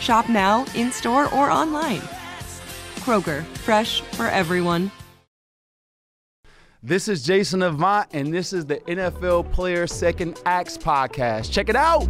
Shop now, in store, or online. Kroger, fresh for everyone. This is Jason Avant, and this is the NFL Player Second Acts podcast. Check it out.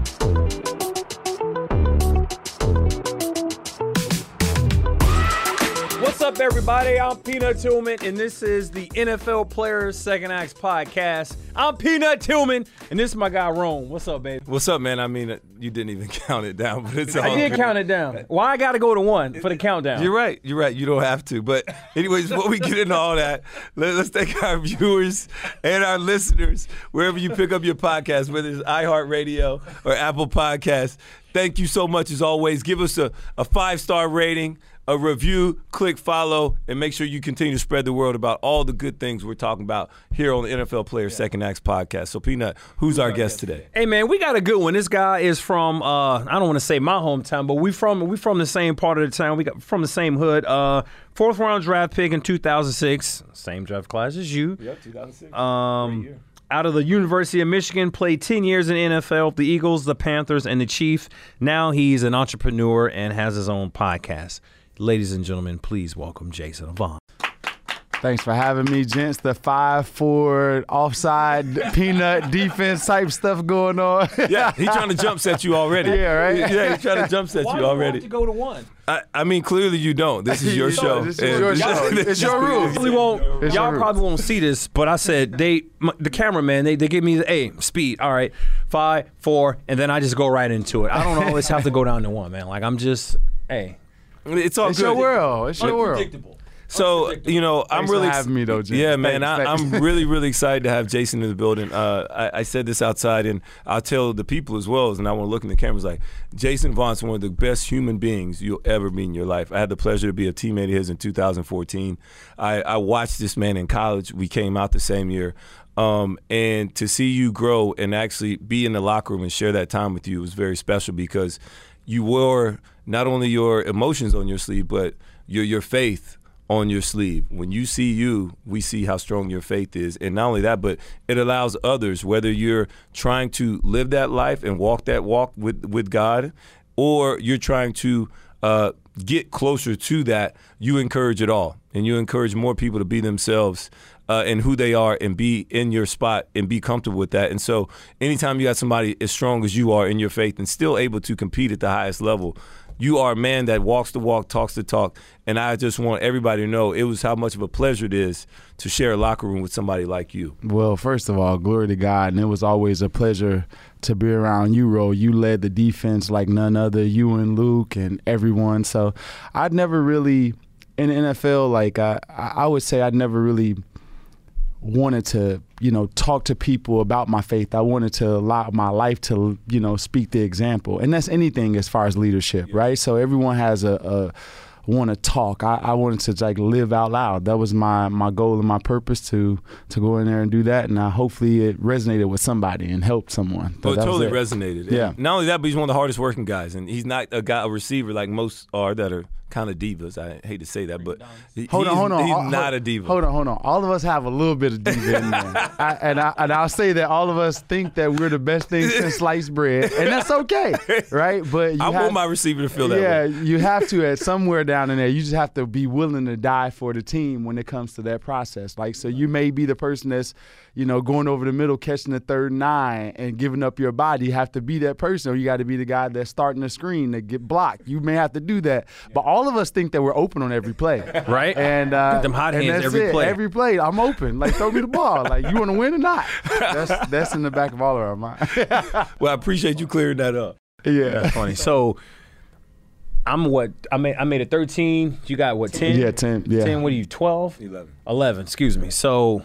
Up, everybody? I'm Peanut Tillman, and this is the NFL Players Second Acts podcast. I'm Peanut Tillman, and this is my guy Rome. What's up, baby? What's up, man? I mean, uh, you didn't even count it down, but it's all I did good. count it down. Why I got to go to one for the countdown? You're right. You're right. You don't have to. But anyways, before we get into all that, let, us thank our viewers and our listeners wherever you pick up your podcast, whether it's iHeartRadio or Apple Podcasts. Thank you so much as always. Give us a, a five star rating a review, click follow, and make sure you continue to spread the word about all the good things we're talking about here on the NFL Player Second Acts podcast. So, Peanut, who's our guest today? Hey man, we got a good one. This guy is from uh, I don't want to say my hometown, but we from we from the same part of the town. We got from the same hood. Uh, fourth round draft pick in 2006, same draft class as you. Yep, 2006. Um, out of the University of Michigan, played 10 years in NFL, the Eagles, the Panthers, and the Chiefs. Now he's an entrepreneur and has his own podcast. Ladies and gentlemen, please welcome Jason Avant. Thanks for having me, gents. The five four offside peanut defense type stuff going on. yeah, he's trying to jump set you already. Yeah, right. Yeah, he's trying to jump set Why you already. Why you go to one? I, I, mean, clearly you don't. This is your show. This is your show. It's your rules. Probably won't, It's y'all your probably won't see this, but I said they, my, the cameraman, they, they give me the hey speed. All right, five, four, and then I just go right into it. I don't always have to go down to one, man. Like I'm just hey. It's all It's good. your world. It's your world. So you know, I'm Thanks for really having me, though, Jim. Yeah, man, Thanks, I, I'm really, really excited to have Jason in the building. Uh, I, I said this outside, and I'll tell the people as well. And I want to look in the cameras like Jason Avant's one of the best human beings you'll ever meet in your life. I had the pleasure to be a teammate of his in 2014. I, I watched this man in college. We came out the same year. Um, and to see you grow and actually be in the locker room and share that time with you was very special because you wore not only your emotions on your sleeve, but your your faith on your sleeve. When you see you, we see how strong your faith is. And not only that, but it allows others, whether you're trying to live that life and walk that walk with, with God, or you're trying to uh, get closer to that, you encourage it all. And you encourage more people to be themselves uh, and who they are and be in your spot and be comfortable with that. And so, anytime you got somebody as strong as you are in your faith and still able to compete at the highest level, you are a man that walks the walk, talks the talk. And I just want everybody to know it was how much of a pleasure it is to share a locker room with somebody like you. Well, first of all, glory to God, and it was always a pleasure to be around you, Ro. You led the defense like none other, you and Luke and everyone. So I'd never really, in NFL, like I, I would say I'd never really wanted to, you know, talk to people about my faith. I wanted to allow my life to, you know, speak the example. And that's anything as far as leadership, right? So everyone has a, a want to talk. I, I wanted to like live out loud. That was my my goal and my purpose to to go in there and do that. And uh, hopefully it resonated with somebody and helped someone. Oh, it totally it. resonated. Yeah. And not only that, but he's one of the hardest working guys, and he's not a guy, a receiver like most are that are kind of divas. I hate to say that, but he- Hold on, he's, hold on. He's Hold- not a diva. Hold on, hold on. All of us have a little bit of diva in there, I, and I, and I'll say that all of us think that we're the best thing since sliced bread, and that's okay, right? But you I have, want my receiver to feel that yeah, way. you have to at somewhere down in there. You just have to be willing to die for the team when it comes to that process. Like, so you may be the person that's, you know, going over the middle, catching the third nine, and giving up your body. You have to be that person, or you got to be the guy that's starting the screen to get blocked. You may have to do that, but all of us think that we're open on every play, Right. And uh, Them hot and hands that's every it. play. Every play, I'm open. Like throw me the ball. Like you want to win or not? That's that's in the back of all of our mind. Well, I appreciate you clearing that up. yeah. That's funny. So I'm what I made. I made it 13. You got what 10? Yeah, 10, yeah. 10. What are you? 12? 11. 11. Excuse me. So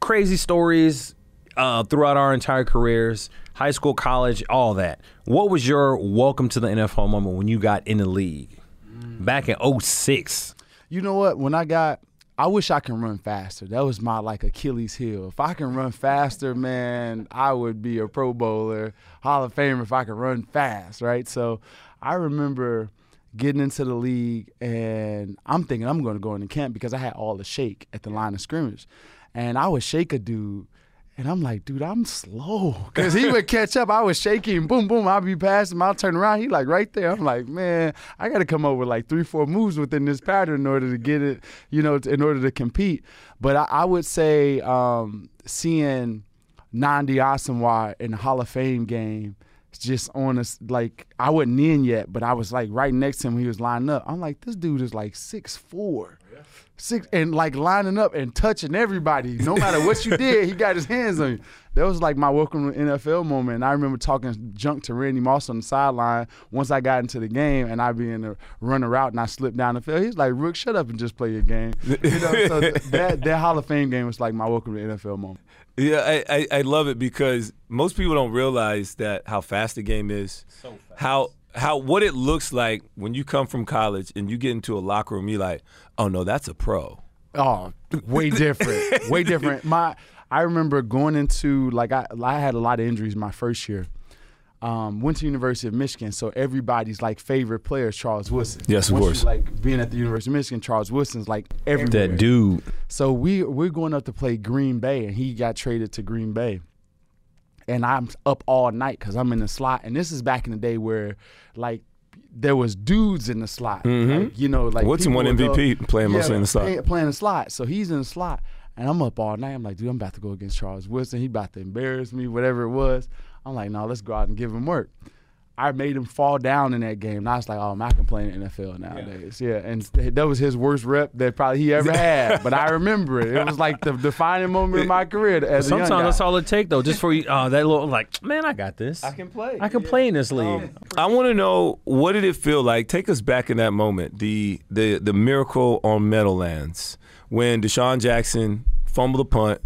crazy stories uh, throughout our entire careers, high school, college, all that. What was your welcome to the NFL moment when you got in the league back in 06? You know what? When I got, I wish I can run faster. That was my like Achilles heel. If I can run faster, man, I would be a Pro Bowler, Hall of Famer if I could run fast, right? So I remember getting into the league and I'm thinking I'm going to go into camp because I had all the shake at the line of scrimmage. And I would shake a dude and I'm like, dude, I'm slow. Because he would catch up. I was shaking, boom, boom. I'd be passing him. I'll turn around. He like right there. I'm like, man, I got to come up with like three, four moves within this pattern in order to get it, you know, in order to compete. But I, I would say um, seeing Nnamdi Asomugha in the Hall of Fame game, just on us, like, I wasn't in yet, but I was like right next to him. He was lining up. I'm like, this dude is like six four six and like lining up and touching everybody. No matter what you did, he got his hands on you. That was like my welcome to NFL moment. And I remember talking junk to Randy Moss on the sideline once I got into the game and I be in the running route and I slipped down the field. He's like, Rook, shut up and just play your game. You know, so th- that that Hall of Fame game was like my welcome to NFL moment. Yeah, I, I, I love it because most people don't realize that how fast the game is. So fast. How how what it looks like when you come from college and you get into a locker room, you're like, oh no, that's a pro. Oh, way different. way different. My I remember going into like I I had a lot of injuries my first year. Um, went to University of Michigan, so everybody's like favorite player is Charles Woodson. Yes, of Once you, course. like being at the University of Michigan, Charles Woodson's like everywhere. That dude. So we we're going up to play Green Bay, and he got traded to Green Bay. And I'm up all night because I'm in the slot, and this is back in the day where, like, there was dudes in the slot. Mm-hmm. Like, you know, like Woodson won would go- MVP playing mostly in the slot. play- Playing the slot. So he's in the slot, and I'm up all night. I'm like, dude, I'm about to go against Charles Woodson. He about to embarrass me, whatever it was. I'm like, no, let's go out and give him work. I made him fall down in that game. And I was like, oh, man, I can play in the NFL nowadays. Yeah. And that was his worst rep that probably he ever had. but I remember it. It was like the defining moment of my career as a young Sometimes guy. that's all it takes, though, just for you. Uh, that little like, man, I got this. I can play. I can play in this league. I want to know what did it feel like? Take us back in that moment, the the the miracle on Meadowlands when DeSean Jackson fumbled a punt,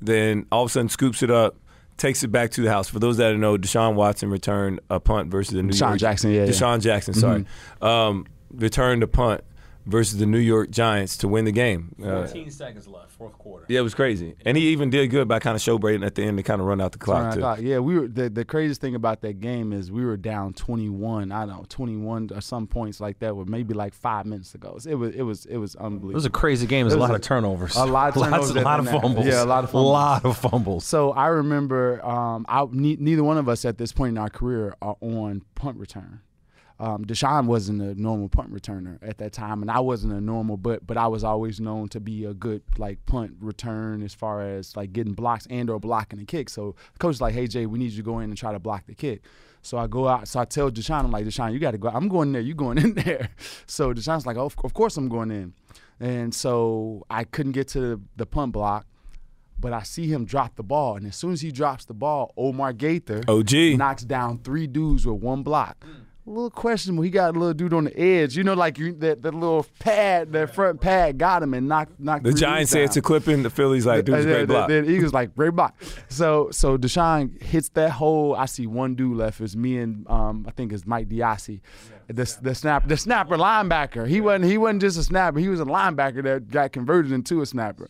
then all of a sudden scoops it up, takes it back to the house. For those that don't know, Deshaun Watson returned a punt versus the New DeSean York Jackson, yeah, yeah. DeSean Jackson, sorry, um, returned a punt versus the New York Giants to win the game. Uh, 14 seconds left, fourth quarter. yeah, it was crazy, and he even did good by kind of showbraiding at the end to kind of run out the clock too. o'clock. Yeah, we were the, the craziest thing about that game is we were down 21. I don't know, 21 or some points like that with maybe like five minutes ago. It was it was it was unbelievable. It was a crazy game. There's a It was lot a- of turnovers. a lot of Lots- turnovers a lot of the- fumbles. yeah, a lot of fumbles. A lot of fumbles. So I remember, um, I, ne- neither one of us at this point in our career are on punt return. Um, DeSean wasn't a normal punt returner at that time, and I wasn't a normal, but but I was always known to be a good like punt return as far as like getting blocks and or blocking the kick. So the coach was like, "Hey Jay, we need you to go in and try to block the kick." So I go out. So I tell DeSean, I'm like, DeSean, you got to go. I'm going there. You going in there? So DeSean's like, oh, of, of course I'm going in. And so I couldn't get to the, the punt block but I see him drop the ball, and as soon as he drops the ball, Omar Gaither OG. knocks down three dudes with one block. A little questionable. He got a little dude on the edge, you know, like you, that that little pad, that front pad got him and knocked knocked. The Giants down. it's a clipping. The Phillies like, Uh, great block. The, the Eagles like great block. So so DeSean hits that hole. I see one dude left. It's me and um, I think it's Mike DeOssie, the the snap the snapper linebacker. He wasn't he wasn't just a snapper. He was a linebacker that got converted into a snapper.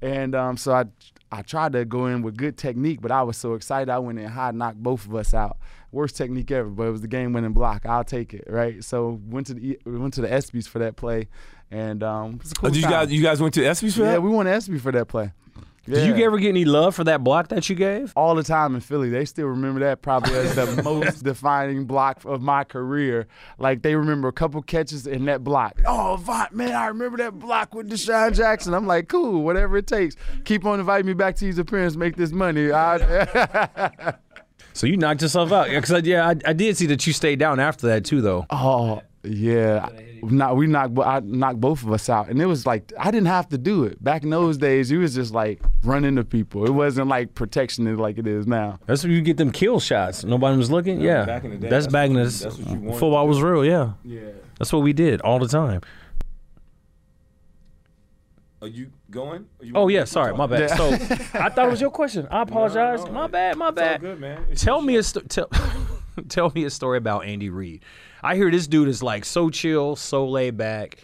And um, so I I tried to go in with good technique, but I was so excited I went in high, knocked both of us out. Worst technique ever, but it was the game winning block. I'll take it, right? So went to the went to the ESPYS for that play, and um, a cool Oh, did you guys you guys went to ESPYS for yeah, that? we won ESPY for that play. Did you ever get any love for that block that you gave? all the time in Philly. They still remember that probably as the most defining block of my career. Like they remember a couple catches in that block. Oh, Vaught, man, I remember that block with DeSean Jackson. I'm like, cool, whatever it takes. Keep on inviting me back to these appearances, make this money. I, So you knocked yourself out. Because yeah, I, I did see that you stayed down after that too, though. oh, Yeah, not we knocked I knocked both of us out, and it was like I didn't have to do it. Back in those days, you was just like running into people. It wasn't like protection like it is now. That's when you get them kill shots. Nobody was looking. Yeah, back in the day, that's, that's back in what the you- that's what you football was real. Yeah, Yeah. that's what we did all the time. Are you going? Oh yeah, sorry, talk? my bad. So I thought it was your question. I apologize. no, my bad. My It's all bad. good, man. It's Tell me show. a sto- tell tell me a story about Andy Reid. I hear this dude is like so chill, so laid back.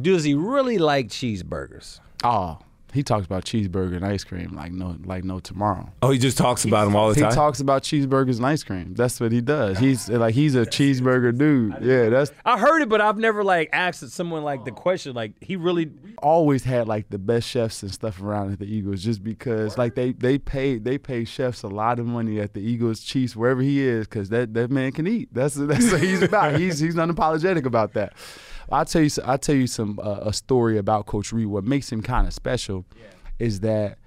Does he really like cheeseburgers? Oh, he talks about cheeseburger and ice cream like no like no tomorrow. Oh, he just talks about them all the He time. He talks about cheeseburgers and ice cream. That's what he does. He's like he's a cheeseburger dude. Yeah, that's I heard it, but I've never like asked someone like the question. Like he really. always had like the best chefs and stuff around at the Eagles just because like they they pay they pay chefs a lot of money at the Eagles, Chiefs, wherever he is, because that, that man can eat. That's that's what he's about. He's he's unapologetic about that. I'll tell you I'll tell you some uh, a story about Coach Reid. What makes him kind of special is that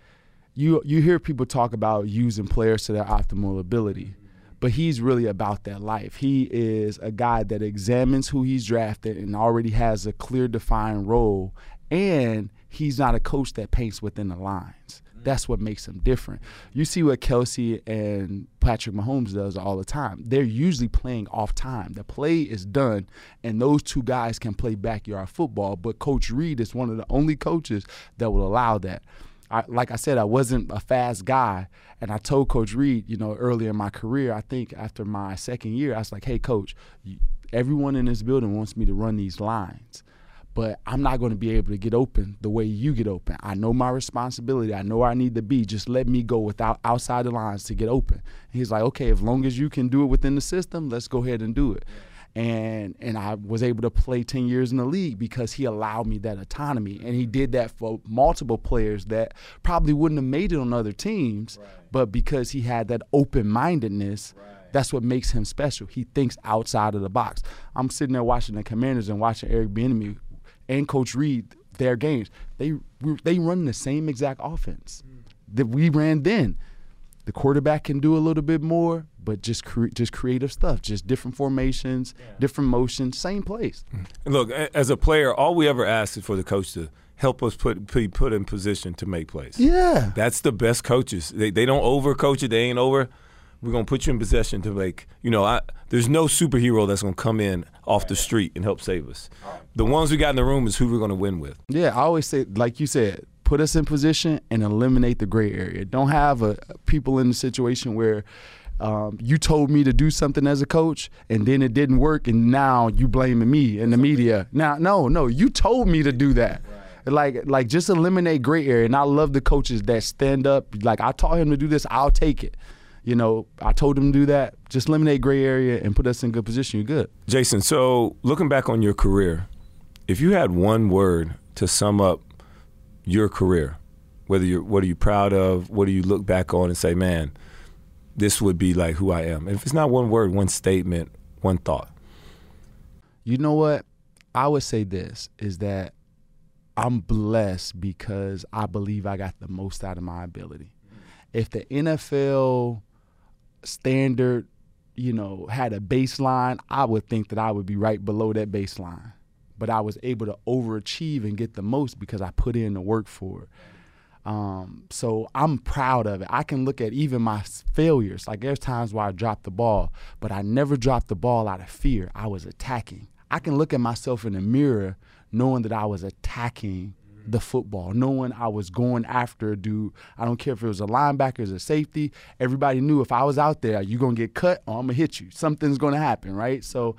you you hear people talk about using players to their optimal ability. But he's really about that life. He is a guy that examines who he's drafted and already has a clear defined role. And he's not a coach that paints within the lines. That's what makes them different. You see what Kelce and Patrick Mahomes does all the time. They're usually playing off time. The play is done, and those two guys can play backyard football. But Coach Reid is one of the only coaches that will allow that. I, like I said, I wasn't a fast guy, and I told Coach Reid, you know, earlier in my career, I think after my second year, I was like, "Hey, Coach, everyone in this building wants me to run these lines, but I'm not going to be able to get open the way you get open. I know my responsibility. I know where I need to be. Just let me go without outside the lines to get open." And he's like, "Okay, as long as you can do it within the system, let's go ahead and do it." and and I was able to play 10 years in the league because he allowed me that autonomy and he did that for multiple players that probably wouldn't have made it on other teams but because he had that open-mindedness that's what makes him special he thinks outside of the box I'm sitting there watching the Commanders and watching Eric Bieniemy and Coach Reid their games they they run the same exact offense mm. that we ran then the quarterback can do a little bit more, but just cre- just creative stuff, just different formations, different motions, same place. Mm. Look, as a player, all we ever ask is for the coach to help us put be put in position to make plays. Yeah, That's the best coaches. They they don't overcoach it. They ain't over. We're gonna put you in possession to make. You know, I, there's no superhero that's gonna come in off the street and help save us. The ones we got in the room is who we're gonna win with. yeah. I always say, like you said, put us in position and eliminate the gray area. Don't have a, people in the situation where. Um, you told me to do something as a coach, and then it didn't work, and now you blaming me and the media. Now, no, no, you told me to do that. Like, like just eliminate gray area. And I love the coaches that stand up. Like I taught him to do this, I'll take it. You know, I told him to do that. Just eliminate gray area and put us in good position. You're good. Jason, so looking back on your career, if you had one word to sum up your career, whether you're what are you proud of, what do you look back on and say, man, this would be like who I am. And if it's not one word, one statement, one thought. You know what? I would say this is that I'm blessed because I believe I got the most out of my ability. If the NFL standard, you know, had a baseline, I would think that I would be right below that baseline. But I was able to overachieve and get the most because I put in the work for it. Um, so I'm proud of it. I can look at even my failures. Like there's times where I dropped the ball, but I never dropped the ball out of fear. I was attacking. I can look at myself in the mirror knowing that I was attacking the football, knowing I was going after a dude. I don't care if it was a linebacker, or a safety. Everybody knew if I was out there, you're gonna get cut or I'm gonna hit you. Something's gonna happen, right? So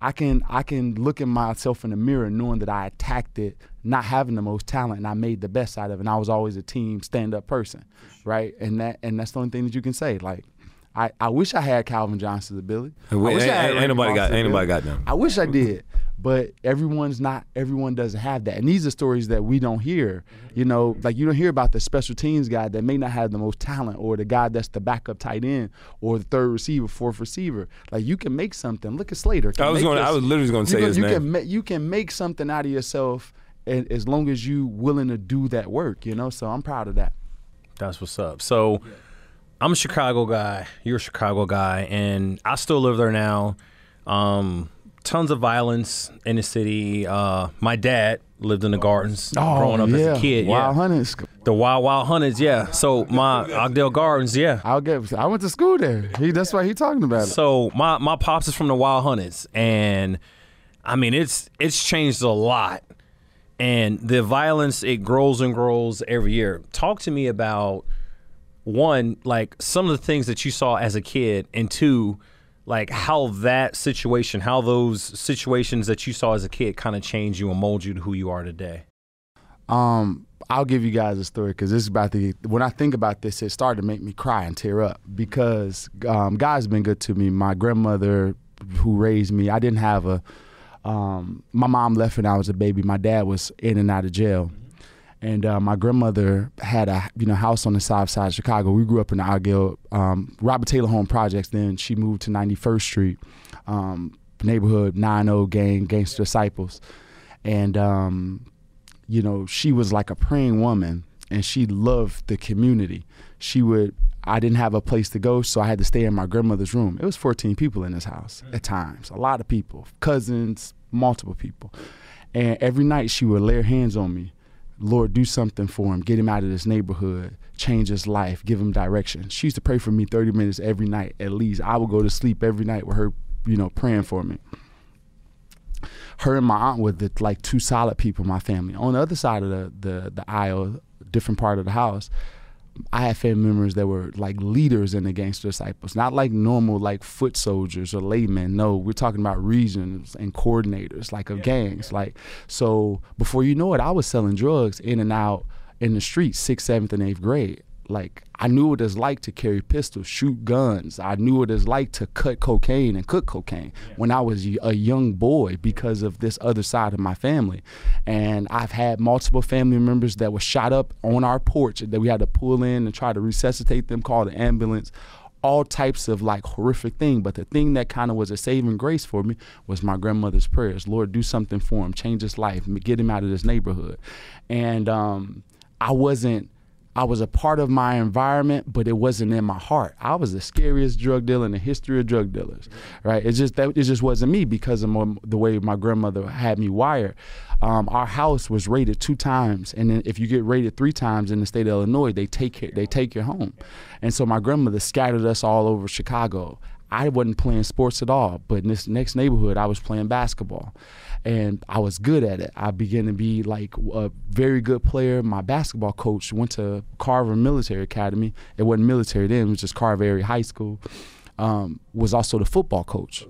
I can I can look at myself in the mirror knowing that I attacked it, not having the most talent, and I made the best out of it. And I was always a team stand up person, right? And that and that's the only thing that you can say. Like, I, I wish I had Calvin Johnson's ability. I And we- wish I ain't- had ain't nobody got- ain't nobody got them. I wish I did, but everyone's not. Everyone doesn't have that, and these are stories that we don't hear. You know, like you don't hear about the special teams guy that may not have the most talent, or the guy that's the backup tight end, or the third receiver, fourth receiver. Like you can make something. Look at Slater. can I was make going. I was literally going to say can, his you name. can ma- you can make something out of yourself, a- as long as you willing to do that work. You know, so I'm proud of that. That's what's up. So I'm a Chicago guy. You're a Chicago guy, and I still live there now. Um, tons of violence in the city. Uh, my dad lived in the gardens Oh, growing up yeah. as a kid. Wild yeah, Hunters. the Wild Wild 100s. Yeah. So my Altgeld Gardens. Yeah. I'll get. I went to school there. He. That's why he talking about it. So my my pops is from the Wild 100s, and I mean it's it's changed a lot, and the violence it grows and grows every year. Talk to me about one like some of the things that you saw as a kid, and two, like how that situation, how those situations that you saw as a kid kind of changed you and mold you to who you are today. Um, I'll give you guys a story because this is about the When I think about this, it started to make me cry and tear up because um, God's been good to me. My grandmother, who raised me, I didn't have a. Um, my mom left when I was a baby. My dad was in and out of jail, and uh, my grandmother had a you know house on the south side of Chicago. We grew up in the Argyle um, Robert Taylor Home Projects. Then she moved to 91st Street, um, neighborhood 90 gang gangster disciples, and um, you know, she was like a praying woman and she loved the community. She would, I didn't have a place to go, so I had to stay in my grandmother's room. It was 14 people in this house at times, a lot of people, cousins, multiple people. And every night she would lay her hands on me. Lord, do something for him. Get him out of this neighborhood. Change his life. Give him direction. She used to pray for me 30 minutes every night at least. I would go to sleep every night with her, you know, praying for me her and my aunt were the like two solid people in my family. On the other side of the, the the aisle, different part of the house, I had family members that were like leaders in the gangster disciples, not like normal like foot soldiers or laymen. No, we're talking about regions and coordinators like of gangs. Like so, before you know it, I was selling drugs in and out in the streets, sixth, seventh, and eighth grade. Like I knew what it's like to carry pistols, shoot guns. I knew what it's like to cut cocaine and cook cocaine when I was a young boy because of this other side of my family. And I've had multiple family members that were shot up on our porch that we had to pull in and try to resuscitate them, call the ambulance all types of like horrific thing. But the thing that kind of was a saving grace for me was my grandmother's prayers. Lord do something for him. Change his life. Get him out of this neighborhood. And um, i wasn't I was a part of my environment, but it wasn't in my heart. I was the scariest drug dealer in the history of drug dealers, right? It just that it just wasn't me because of my, the way my grandmother had me wired. Um, our house was rated two times, and then if you get rated three times in the state of Illinois, they take it, they take you home. And so my grandmother scattered us all over Chicago. I wasn't playing sports at all, but in this next neighborhood, I was playing basketball and I was good at it. I began to be like a very good player. My basketball coach went to Carver Military Academy. It wasn't military then; it was just Carver Area High School. Um, was also the football coach,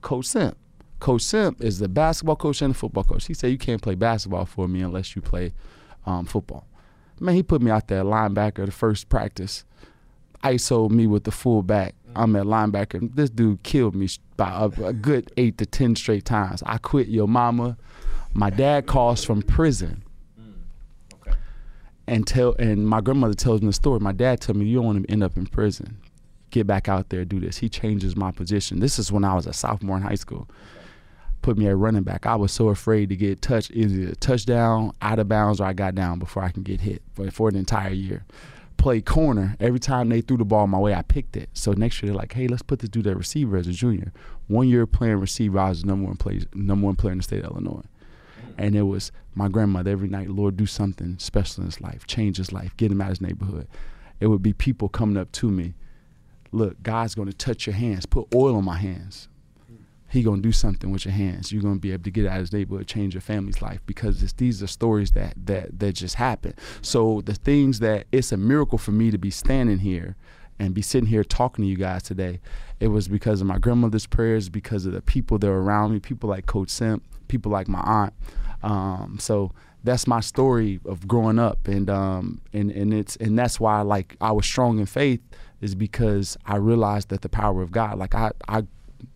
Coach Simp. Coach Simp is the basketball coach and the football coach. He said you can't play basketball for me unless you play um, football. Man, he put me out there linebacker the first practice. ISO me with the fullback. I'm at linebacker. This dude killed me by a, a good eight to ten straight times. I quit your mama. My dad calls from prison. And tell and my grandmother tells me the story. My dad told me you don't want to end up in prison. Get back out there, do this. He changes my position. This is when I was a sophomore in high school. Put me at running back. I was so afraid to get touched, either touchdown, out of bounds, or I got down before I can get hit for, for an entire year play corner. Every time they threw the ball my way, I picked it. So next year they're like, "Hey, let's put this dude at receiver as a junior." One year playing receiver, I was number one player, number one player in the state of Illinois. And it was my grandmother every night. Lord, do something special in his life, change his life, get him out of his neighborhood. It would be people coming up to me. Look, God's to touch your hands, put oil on my hands. He gonna do something with your hands. You're gonna be able to get out of his neighborhood, change your family's life because these are stories that that that just happen. So the things that it's a miracle for me to be standing here and be sitting here talking to you guys today. It was because of my grandmother's prayers, because of the people that were around me, people like Coach Simp, people like my aunt. Um, so that's my story of growing up, and um, and and it's and that's why like I was strong in faith is because I realized that the power of God. Like I I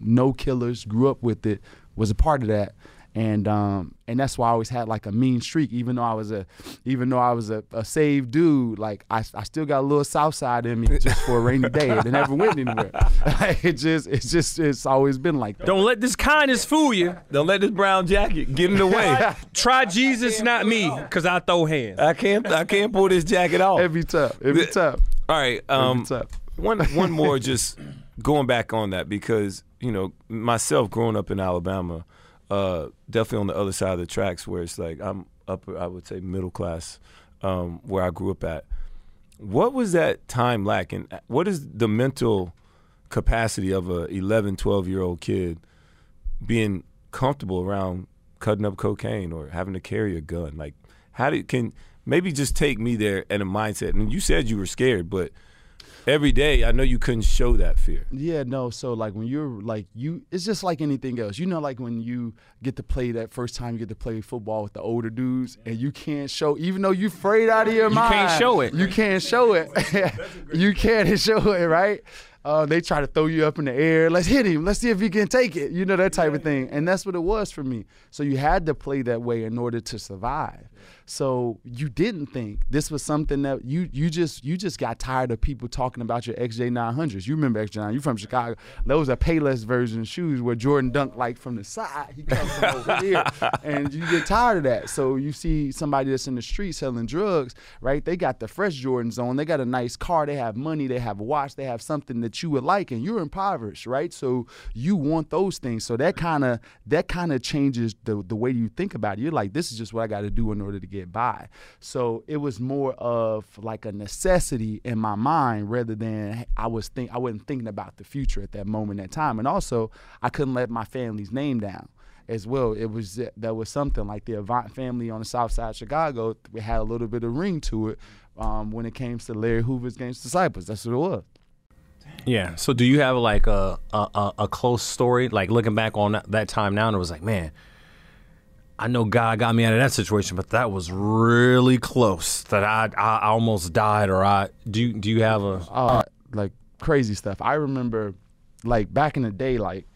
no killers, grew up with it, was a part of that. And um, and that's why I always had like a mean streak, even though I was a, even though I was a, a saved dude. Like I, I still got a little South Side in me just for a rainy day. It never went anywhere. it just, it's just, it's always been like that. Don't let this kindness fool you. Don't let this brown jacket get in the way. Try Jesus, not me, because I throw hands. I can't I can't pull this jacket off. Every time, every time, All right. every Um, time. one one more just going back on that because you know, myself growing up in Alabama, uh, definitely on the other side of the tracks where it's like I'm upper, I would say middle class, um, where I grew up at. What was that time like, and what is the mental capacity of a 11, 12 year old kid being comfortable around cutting up cocaine or having to carry a gun? Like, how do can maybe just take me there and a mindset? And you said you were scared, but every day I know you couldn't show that fear. Yeah, no. So like when you're like you, it's just like anything else. You know, like when you get to play that first time you get to play football with the older dudes, and you can't show, even though you're afraid out of your You mind. You can't show it. You can't show it. you can't show it, right? Uh, they try to throw you up in the air. Let's hit him. Let's see if he can take it. You know that type of thing. And that's what it was for me. So you had to play that way in order to survive. So you didn't think this was something that you you just you just got tired of people talking about your XJ 900s. You remember XJ 9? You from Chicago? Those are Payless version of shoes where Jordan dunked like from the side. He comes from over here, and you get tired of that. So you see somebody that's in the street selling drugs, right? They got the fresh Jordans on. They got a nice car. They have money. They have a watch. They have something that you would like, and you're impoverished, right? So you want those things. So that kind of that kind of changes the the way you think about it. You're like, this is just what I got to do in order to get by. So it was more of like a necessity in my mind rather than I was think I wasn't thinking about the future at that moment in time. And also, I couldn't let my family's name down as well. It was that was something like the Avant family on the South Side of Chicago. We had a little bit of ring to it um, when it came to Larry Hoover's Gangster Disciples. That's what it was. Yeah. So do you have like a a, a, close story, like looking back on that time now, and it was like, man, I know God got me out of that situation, but that was really close. That I I almost died, or I do. Do you have a? uh, like crazy stuff. I remember, like back in the day, like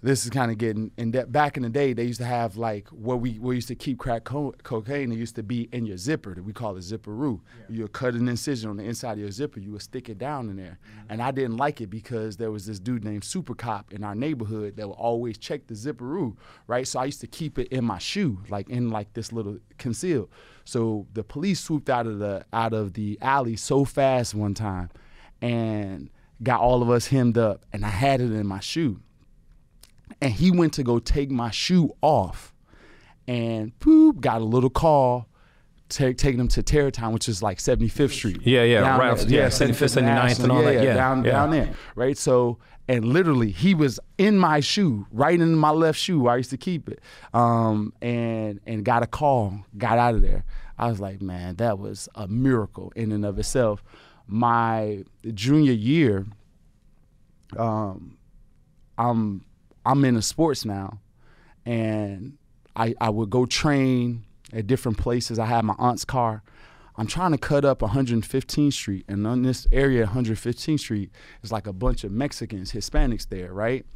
this is kind of getting in depth. Back in the day, they used to have like where we we used to keep crack co- cocaine. It used to be in your zipper. We call it zipperoo. You would cut an incision on the inside of your zipper. You would stick it down in there. Mm-hmm. And I didn't like it because there was this dude named Super Cop in our neighborhood that would always check the zipperoo, right? So I used to keep it in my shoe, like in like this little concealed. So the police swooped out of the out of the alley so fast one time, and got all of us hemmed up, and I had it in my shoe and he went to go take my shoe off and poop got a little call ta- taking him to Terror Town, which is like 75th Street. Yeah, yeah, Down right. there. Yeah, 75th, 79th and all yeah, that. Yeah, down, yeah. down there. Right. So, and literally, he was in my shoe, right in my left shoe where I used to keep it, um, and and got a call, got out of there. I was like, man, that was a miracle in and of itself. My junior year, um, I'm I'm in into sports now, and I I would go train at different places. I had my aunt's car. I'm trying to cut up 115th Street, and on this area, 115th Street, is like a bunch of Mexicans, Hispanics there, right?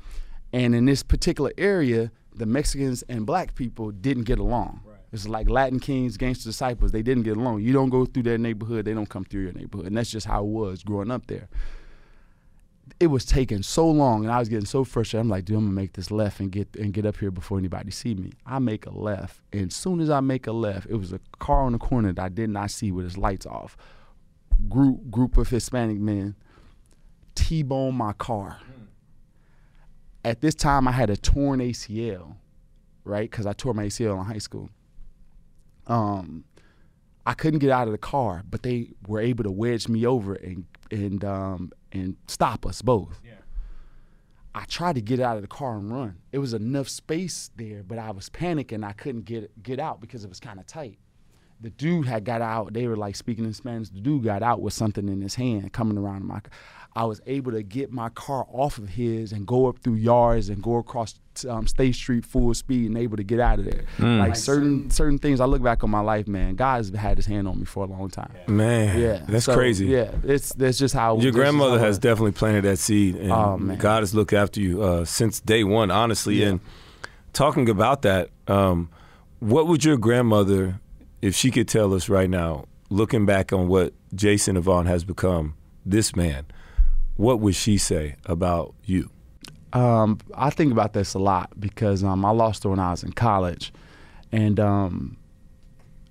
And in this particular area, the Mexicans and black people didn't get along. It's like Latin Kings, Gangster Disciples. They didn't get along. You don't go through their neighborhood, they don't come through your neighborhood, and that's just how it was growing up there it was taking so long and I was getting so frustrated. I'm like, dude, I'm gonna make this left and get and get up here before anybody see me. I make a left. And as soon as I make a left, it was a car on the corner that I did not see with his lights off. Group group of Hispanic men T-bone my car. At this time I had a torn ACL, right? Because I tore my ACL in high school. Um I couldn't get out of the car, but they were able to wedge me over and and um, and stop us both. I tried to get out of the car and run. It was enough space there, but I was panicking. I couldn't get get out because it was kind of tight. The dude had got out. They were like speaking in Spanish. The dude got out with something in his hand coming around my. I was able to get my car off of his and go up through yards and go across um, State Street full speed and able to get out of there. Like certain certain things, I look back on my life, man. God has had His hand on me for a long time. Man, Yeah, that's So, crazy. Yeah, it's that's just how Your grandmother how has it- definitely planted that seed, and Oh, man. God has looked after you uh, since day one, honestly. Yeah. And talking about that, um, what would your grandmother, if she could tell us right now, looking back on what Jason Avant has become, this man, what would she say about you? Um, I think about this a lot because um, I lost her when I was in college, and um,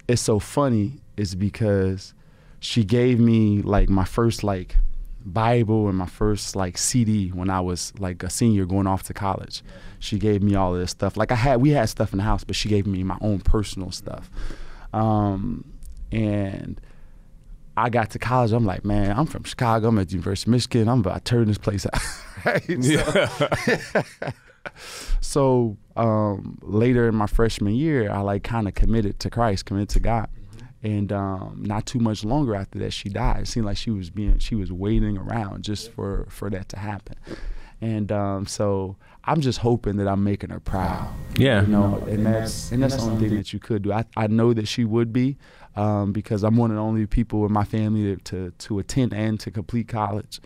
it's so funny is because she gave me like my first like Bible and my first like CD when I was like a senior going off to college. She gave me all of this stuff. Like I had, we had stuff in the house, but she gave me my own personal stuff. Um, and I got to college. I'm like, man, I'm from Chicago. I'm at the University of Michigan. I'm about to turn this place out. right? So, so um, later in my freshman year, I like kind of committed to Christ, committed to God. And um, not too much longer after that, she died. It seemed like she was being, she was waiting around just for for that to happen. And um, so I'm just hoping that I'm making her proud. Yeah. You know, and that's and that's the only thing that you could do. I, I know that she would be, um, because I'm one of the only people in my family to to, to attend and to complete college,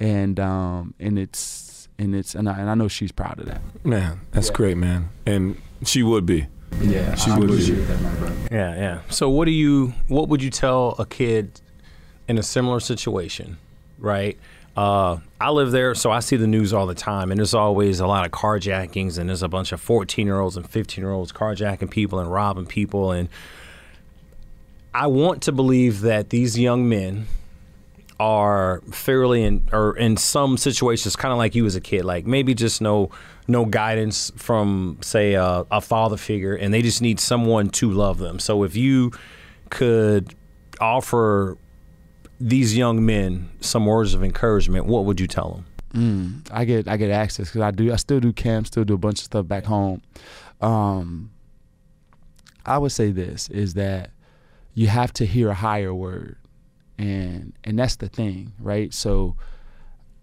and um, and it's and it's and I, and I know she's proud of that. Man, that's great, man. And she would be. Yeah, She would be. that, my brother. Yeah, yeah. So what do you what would you tell a kid in a similar situation, right? Uh, I live there, so I see the news all the time, and there's always a lot of carjackings, and there's a bunch of 14 year olds and 15 year olds carjacking people and robbing people, and I want to believe that these young men are fairly in or in some situations kind of like you as a kid like maybe just no no guidance from say a, a father figure and they just need someone to love them so if you could offer these young men some words of encouragement what would you tell them Mm, I get I get access because I do I still do camps, still do a bunch of stuff back home. Um, I would say this is that you have to hear a higher word, and and that's the thing, right? So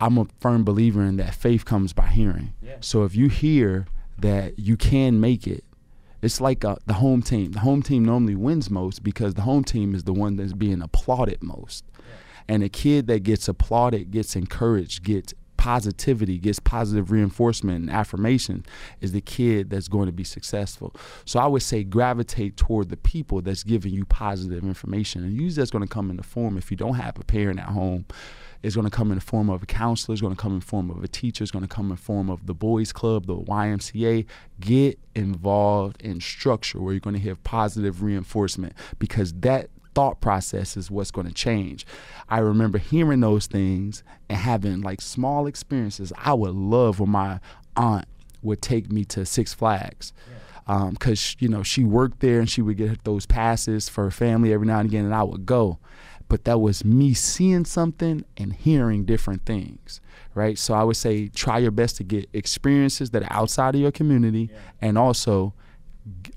I'm a firm believer in that faith comes by hearing. So if you hear that you can make it, it's like uh, the home team. The home team normally wins most because the home team is the one that's being applauded most. And a kid that gets applauded, gets encouraged, gets positivity, gets positive reinforcement and affirmation is the kid that's going to be successful. So I would say gravitate toward the people that's giving you positive information. And usually that's going to come in the form if you don't have a parent at home. It's going to come in the form of a counselor. It's going to come in the form of a teacher. It's going to come in the form of the boys club, the YMCA. Get involved in structure where you're going to have positive reinforcement because that thought process is what's going to change. I remember hearing those things and having like small experiences. I would love when my aunt would take me to Six Flags because um, you know she worked there and she would get those passes for her family every now and again, and I would go. But that was me seeing something and hearing different things, right? So I would say try your best to get experiences that are outside of your community, and also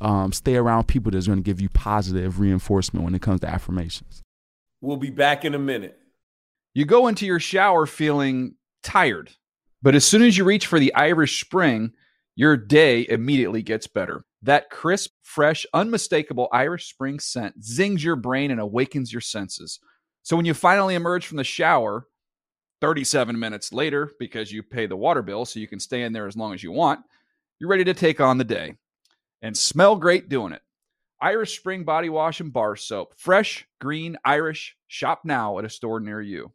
um, stay around people that's going to give you positive reinforcement when it comes to affirmations. We'll be back in a minute. You go into your shower feeling tired, but as soon as you reach for the Irish Spring, your day immediately gets better. That crisp, fresh, unmistakable Irish Spring scent zings your brain and awakens your senses. So when you finally emerge from the shower, 37 minutes later, because you pay the water bill so you can stay in there as long as you want, you're ready to take on the day and smell great doing it. Irish Spring Body Wash and Bar Soap. Fresh, green, Irish. Shop now at a store near you.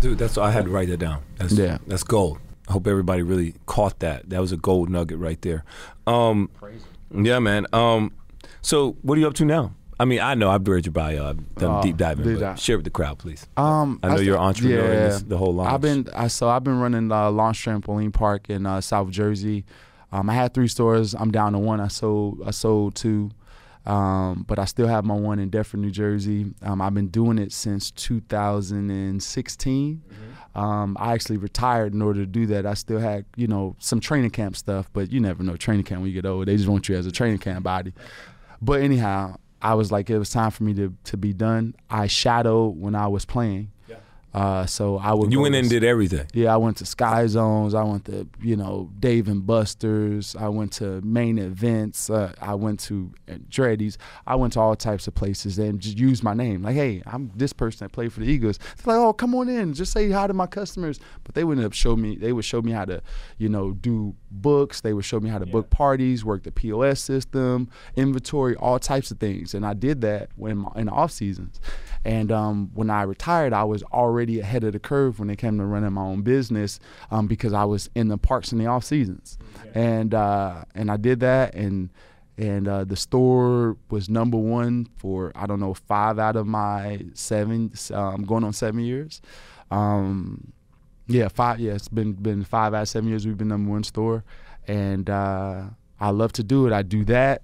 Dude, that's I had to write that down. That's, Yeah. that's gold. I hope everybody really caught that. That was a gold nugget right there. Um, Yeah, man. Um, so what are you up to now? I mean, I know I've read your bio. I've done Oh, deep diving. deep but dive. Share with the crowd, please. Um, I know st- you're an entrepreneur in this, the whole launch. I've been I so I've been running uh, Launch Trampoline Park in uh, South Jersey. Um, I had three stores. I'm down to one. I sold I sold two, um, but I still have my one in Deptford, New Jersey. Um, I've been doing it since 2016. Um, I actually retired in order to do that. I still had you know some training camp stuff, but you never know training camp when you get old. They just want you as a training camp body. But anyhow, I was like, it was time for me to to be done. I shadowed when I was playing. Uh, so I would. you went to in and did everything. yeah, I went to Sky Zones. I went to you know Dave and Buster's. I went to main events. Uh, I went to Andretti's. I went to all types of places and just used my name. Like, hey, I'm this person that played for the Eagles. They're like, oh, come on in, just say hi to my customers. But they wouldn't have show me. They would show me how to, you know, do books. They would show me how to book parties, work the POS system, inventory, all types of things. And I did that when in the off seasons. And um, when I retired, I was already ahead of the curve when it came to running my own business um, because I was in the parks in the off seasons, and uh, and I did that, and and uh, the store was number one for I don't know five out of my seven, um, going on seven years. um, yeah, five. Yeah, it's been been five out of seven years we've been number one store, and uh, I love to do it. I do that.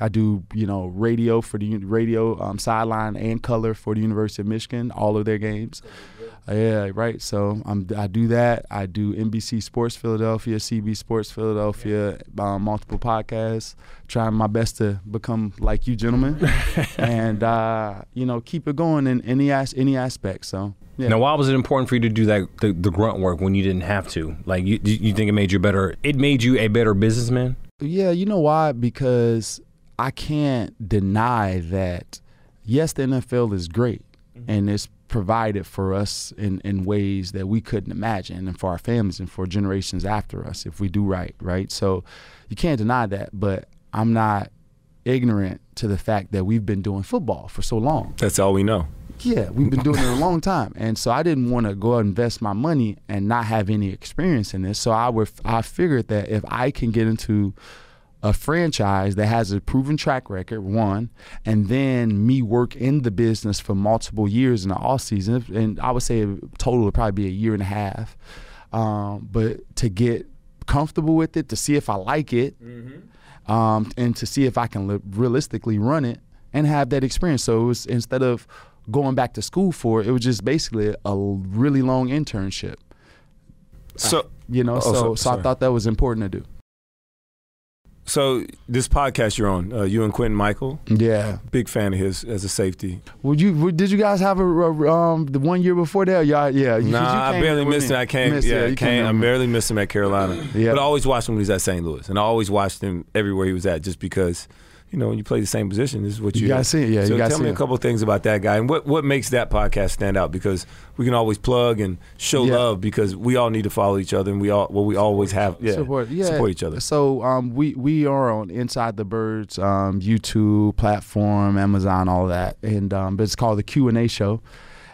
I do, you know, radio for the radio um, sideline and color for the University of Michigan, all of their games. Yeah, right. So um, I do that. I do NBC Sports Philadelphia, CB Sports Philadelphia, um, multiple podcasts. Trying my best to become like you, gentlemen, and uh, you know, keep it going in any as- any aspect. So. Yeah. Now, why was it important for you to do that the, the grunt work when you didn't have to? Like, you you think it made you better? It made you a better businessman. Yeah, you know why? Because I can't deny that. Yes, the NFL is great, mm-hmm. and it's provided for us in, in ways that we couldn't imagine and for our families and for generations after us if we do right, right? So you can't deny that, but I'm not ignorant to the fact that we've been doing football for so long. That's all we know. Yeah, we've been doing it a long time, and so I didn't want to go out and invest my money and not have any experience in this. So I would I figured that if I can get into a franchise that has a proven track record, one, and then me work in the business for multiple years in the off season, and I would say a total would probably be a year and a half. Um, but to get comfortable with it, to see if I like it, mm-hmm. um, and to see if I can li- realistically run it and have that experience. So it was instead of going back to school for it, it was just basically a really long internship. So I, you know, oh, so so, so I thought that was important to do. So this podcast you're on, uh, you and Quintin Mikell. Yeah, big fan of his as a safety. Would you? did you guys have a, um the one year before that? Y'all, yeah. Nah, I barely missed him. I came. Missed yeah, it. came. I barely missed him at Carolina. yeah. But I always watched him when he was at St. Louis, and I always watched him everywhere he was at, just because you know, when you play the same position, this is what you, you got to see. It. Yeah, so you gotta tell me a couple things about that guy and what what makes that podcast stand out because we can always plug and show yeah. love because we all need to follow each other and we all well we always have yeah support, yeah. support each other. So um, we we are on Inside the Birds um, YouTube platform, Amazon, all that, and um, but it's called the Q and A Show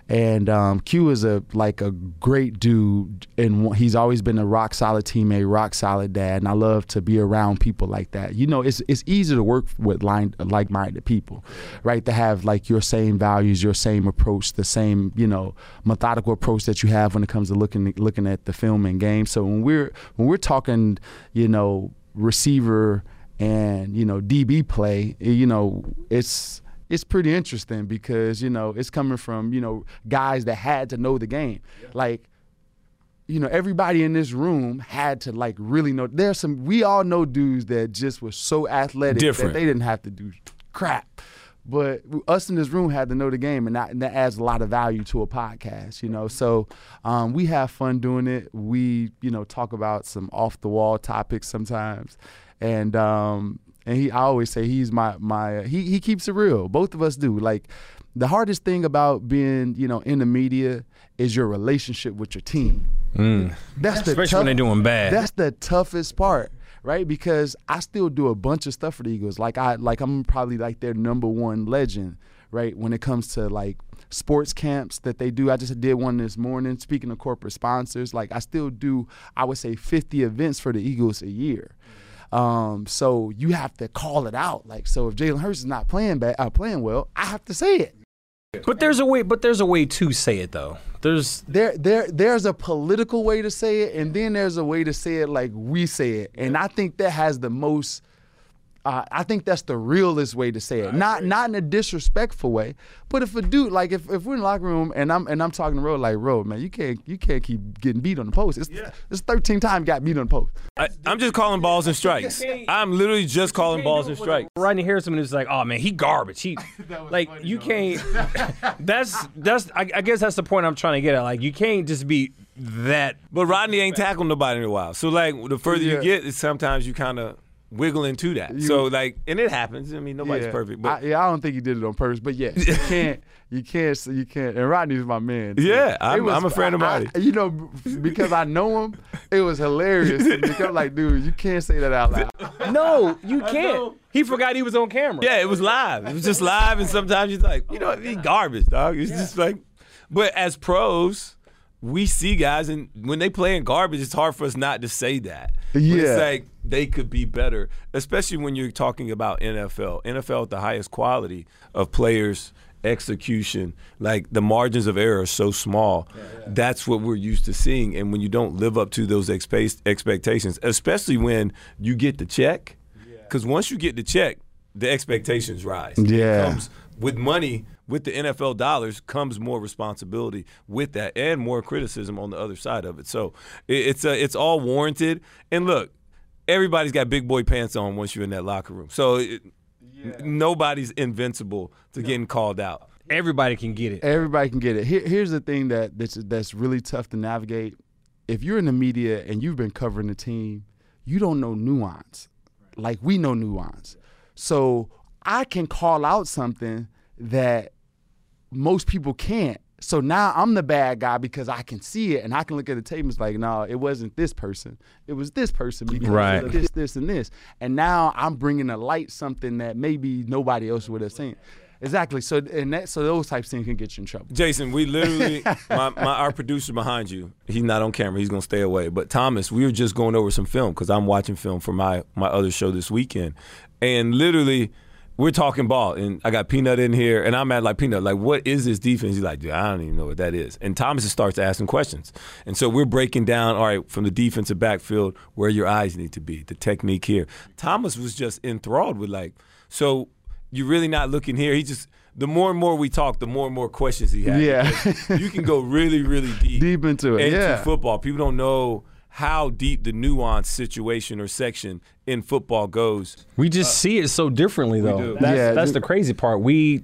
and um, Q is a like a great dude, and he's always been a rock solid teammate, rock solid dad, and I love to be around people like that. You know, it's it's easy to work with line, like-minded people, right? To have like your same values, your same approach, the same you know methodical approach that you have when it comes to looking looking at the film and game. So when we're when we're talking, you know, receiver and you know DB play, you know, it's it's pretty interesting because you know it's coming from you know guys that had to know the game, yeah. like you know everybody in this room had to like really know. There's some we all know dudes that just were so athletic Different. that they didn't have to do crap. But us in this room had to know the game, and that, and that adds a lot of value to a podcast, you know. So um, we have fun doing it. We, you know, talk about some off the wall topics sometimes, and um, and he I always say he's my my he he keeps it real. Both of us do. Like the hardest thing about being you know in the media is your relationship with your team. Mm. That's the especially tough, when they're doing bad. That's the toughest part, right? Because I still do a bunch of stuff for the Eagles. Like I like I'm probably like their number one legend, right? When it comes to like sports camps that they do. I just did one this morning. Speaking of corporate sponsors, like I still do, I would say 50 events for the Eagles a year. Um, so you have to call it out. Like, so if Jalen Hurts is not playing bad, uh, playing well, I have to say it. But there's a way. But there's a way to say it though. There's there there there's a political way to say it, and then there's a way to say it like we say it, and I think that has the most uh, I think that's the realest way to say it. Not not in a disrespectful way, but if a dude like if, if we're in the locker room and I'm and I'm talking to Ro like Ro, man, you can't you can't keep getting beat on the post. It's yeah. it's 13 times got beat on the post. I, am just calling balls and strikes. I'm literally just calling balls and strikes. Rodney Harrison was like, oh man, he garbage. He like you though. can't. that's that's I, I guess that's the point I'm trying to get at. Like you can't just be that. But Rodney ain't tackled nobody in a while. So like the further yeah. you get, sometimes you kind of wiggle to that. You, so like, and it happens. I mean, nobody's yeah, perfect, but I, yeah, I don't think he did it on purpose. But yes, you can't, you can't, so you can't. And Rodney's my man. Yeah, I'm, was, I'm, a friend of mine. You know, because I know him, it was hilarious. because like, dude, you can't say that out loud. No, you can't. He forgot he was on camera. Yeah, it was live. It was just live, and sometimes you're like, you know, he garbage, dog. It's yeah. just like, but as pros we see guys and when they play in garbage, it's hard for us not to say that. Yeah. But it's like they could be better, especially when you're talking about NFL. NFL at the highest quality of players execution, like the margins of error are so small. That's what we're used to seeing. And when you don't live up to those expe- expectations, especially when you get the check, because once you get the check, the expectations rise. Yeah. Comes with money, with the NFL dollars, comes more responsibility with that, and more criticism on the other side of it. So it's uh, it's all warranted. And look, everybody's got big boy pants on once you're in that locker room. So it, nobody's invincible to getting called out. Everybody can get it. Everybody can get it. Here, here's the thing that that's, that's really tough to navigate. If you're in the media and you've been covering the team, you don't know nuance. Like we know nuance. So I can call out something that most people can't. So now I'm the bad guy because I can see it and I can look at the tape and it's like, no, it wasn't this person. It was this person because Right. of this, this, and this. And now I'm bringing to light something that maybe nobody else would have seen. Exactly. So and that so those types of things can get you in trouble. Jason, we literally, my, my our producer behind you, he's not on camera. He's gonna stay away. But Thomas, we were just going over some film because I'm watching film for my my other show this weekend, and literally. We're talking ball, and I got Peanut in here, and I'm at like Peanut, like, what is this defense? He's like, dude, I don't even know what that is. And Thomas starts asking questions, and so we're breaking down, all right, from the defensive backfield, where your eyes need to be, the technique here. Thomas was just enthralled with like, so you're really not looking here. He just the more and more we talk, the more and more questions he has. Yeah. You can go really, really deep, Deep into it, into yeah. football. People don't know how deep the nuance situation or section in football goes. We just uh, see it so differently, though. do. That's, Yeah, that's the- the crazy part. We,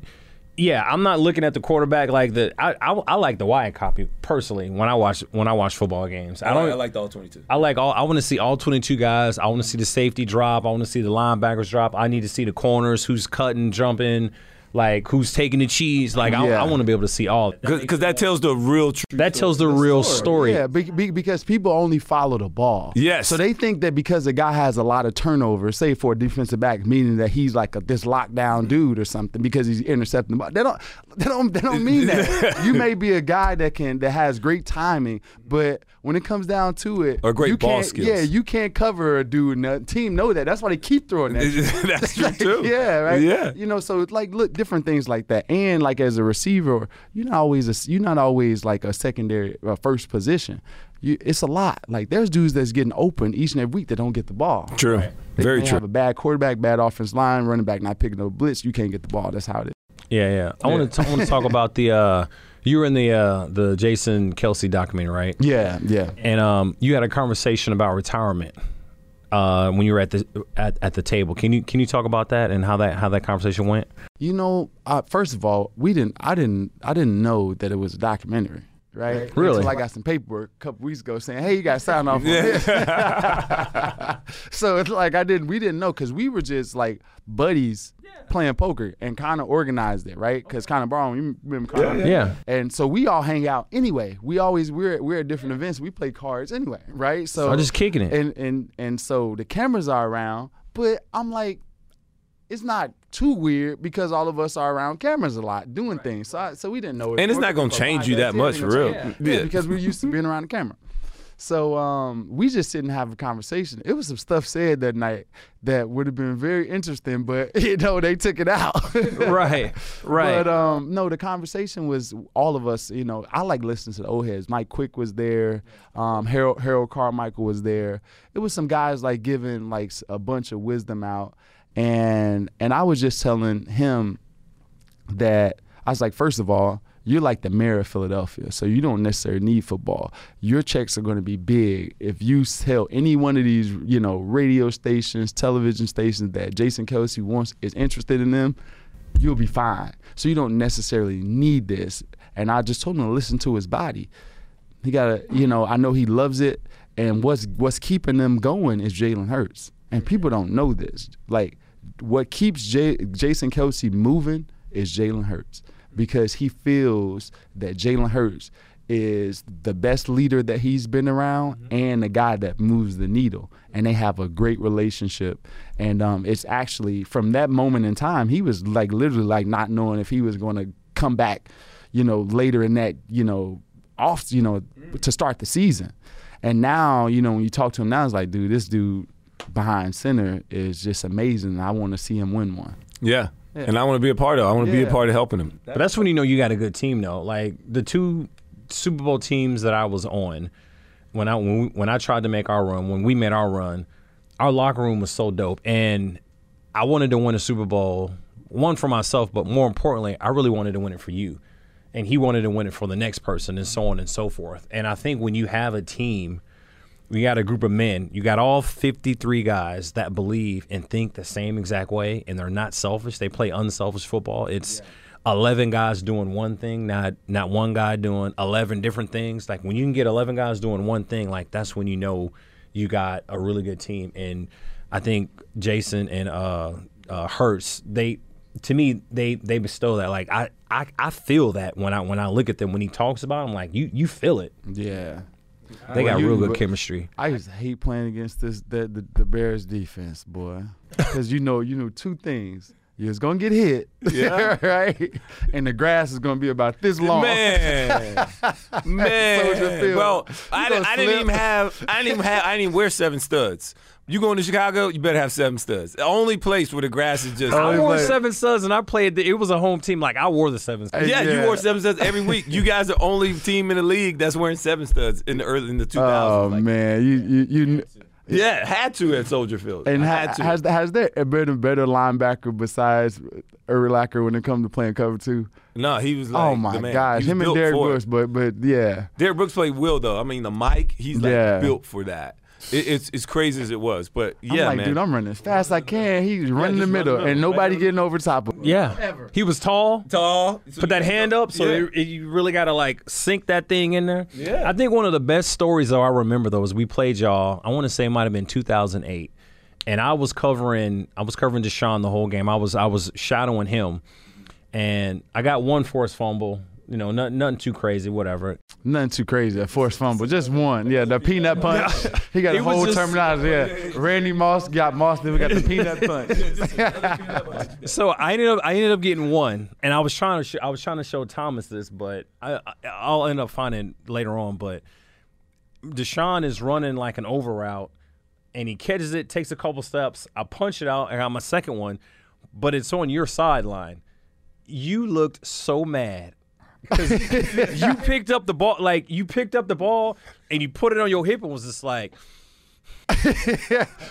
yeah, I'm not looking at the quarterback like the. I, I, I like the Wyatt copy personally when I watch when I watch football games. I don't. I like the all twenty-two. I like all. I want to see all 22 guys. I want to see the safety drop. I want to see the linebackers drop. I need to see the corners, who's cutting, jumping, like who's taking the cheese. Like I, Yeah. I want to be able to see all. Because that tells the real truth. That tells the real story. Yeah, be, be, because people only follow the ball. Yes. So they think that because a guy has a lot of turnovers, say for a defensive back, meaning that he's like a, this lockdown dude or something because he's intercepting the ball. They don't. They don't. They don't mean that. you may be a guy that can that has great timing, but when it comes down to it, Or great you ball can't- skills. Yeah, you can't cover a dude, and the team know that. That's why they keep throwing that. That's true Like, too. Yeah, right. Yeah. You know, so it's like look different things like that, and like as a receiver, you're not always a, you're not always like a secondary uh, first position. You, it's a lot. Like there's dudes that's getting open each and every week that don't get the ball. True. They Very may true. Have a bad quarterback, bad offense line, running back not picking up blitz. You can't get the ball. That's how it is. Yeah, yeah. I want to. I want to talk about the. Uh, you were in the uh, the Jason Kelce documentary, right? Yeah, yeah. And um, you had a conversation about retirement uh, when you were at the at, at the table. Can you can you talk about that and how that how that conversation went? You know, uh, first of all, we didn't. I didn't. I didn't know that it was a documentary. Right. Really? Until I got some paperwork a couple weeks ago saying, "Hey, you got to sign off on this." so it's like I didn't. We didn't know because we were just like buddies playing poker and kind of organized it, right? Because kind of Brown, you remember Connor? Yeah. And so we all hang out anyway. We always we're we're at different events. We play cards anyway, right? So I'm just kicking it. and and and so the cameras are around, but I'm like, it's not too weird because all of us are around cameras a lot doing things. So I, so we didn't know. it And it's not gonna change you that much, for real. gonna. Yeah. Yeah, because we're used to being around the camera. So um, we just didn't have a conversation. It was some stuff said that night that would have been very interesting, but you know they took it out. right, right. But um, no, the conversation was all of us. You know, I like listening to the old heads. Mike Quick was there. Um, Harold Harold Carmichael was there. It was some guys like giving like a bunch of wisdom out, and and I was just telling him that I was like, first of all, you're like the mayor of Philadelphia, so you don't necessarily need football. Your checks are going to be big if you tell any one of these, you know, radio stations, television stations that Jason Kelce wants is interested in them. You'll be fine. So you don't necessarily need this. And I just told him to listen to his body. He got to, you know, I know he loves it. And what's what's keeping them going is Jalen Hurts. And people don't know this. Like, what keeps J- Jason Kelce moving is Jalen Hurts because he feels that Jalen Hurts is the best leader that he's been around and the guy that moves the needle. And they have a great relationship. And um, it's actually from that moment in time, he was like literally like not knowing if he was going to come back, you know, later in that, you know, off, you know, to start the season. And now, you know, when you talk to him now, it's like, dude, this dude behind center is just amazing. I want to see him win one. Yeah, And I want to be a part of. it. I want to be a part of helping him. But that's when you know you got a good team, though. Like the two Super Bowl teams that I was on when I when, we, when I tried to make our run, when we made our run, our locker room was so dope, and I wanted to win a Super Bowl, one for myself, but more importantly, I really wanted to win it for you, and he wanted to win it for the next person, and so on and so forth. And I think when you have a team. You got a group of men. You got all 53 guys that believe and think the same exact way, and they're not selfish. They play unselfish football. It's 11 guys doing one thing, not not one guy doing 11 different things. Like when you can get 11 guys doing one thing, like that's when you know you got a really good team. And I think Jason and uh, uh, Hurts, they to me they they bestow that. Like I, I I feel that when I when I look at them when he talks about them, like you you feel it. Yeah. They Well, got you- real good chemistry. I used to hate playing against this the the, the Bears defense, boy, because you know you know two things. You're just gonna get hit, Yeah. right? And the grass is gonna be about this long. Man, man. Well, I, didn't- I didn't even have. I didn't even have. I didn't even wear seven studs. You going to Chicago? You better have seven studs. The only place where the grass is just. Oh, I wore like- seven studs and I played. The, it was a home team. Like I wore the seven studs. yeah, you wore seven studs every week. You guys are the only team in the league that's wearing seven studs in the early in the 2000s. Oh Like, man, you you you. Yeah, had to at Soldier Field. And had to. has has there been a better linebacker besides Urlacher when it comes to playing cover two? no, he was oh like oh the my man. gosh, him and built Derek for it. Brooks, but but yeah, Derrick Brooks played Will though. I mean, the Mike, he's like Yeah. built for that. It, it's as crazy as it was, but yeah, I'm like, man. dude, I'm running as fast as I can. He's running the middle, the middle, and nobody right? getting over top of him. Yeah, he was tall. tall. Put that hand up, so Yeah. it- you really got to like sink that thing in there. Yeah. I think one of the best stories though I remember though is we played y'all. I want to say it might have been 2008, and I was covering I was covering DeSean the whole game. I was I was shadowing him, and I got one forced fumble. You know, nothing, nothing too crazy, whatever. Nothing too crazy. A forced fumble, just one. Yeah, the peanut punch. He got It a was whole just- terminology. Yeah, Randy Moss got Moss. Then we got the peanut punch. So I ended up I ended up getting one, and I was trying to sh- I was trying to show Thomas this, but I, I I'll end up finding later on. But DeSean is running like an over route, and he catches it, takes a couple steps. I punch it out, and I got my second one, but it's on your sideline. You looked so mad. Because you picked up the ball, like you picked up the ball and you put it on your hip and was just like,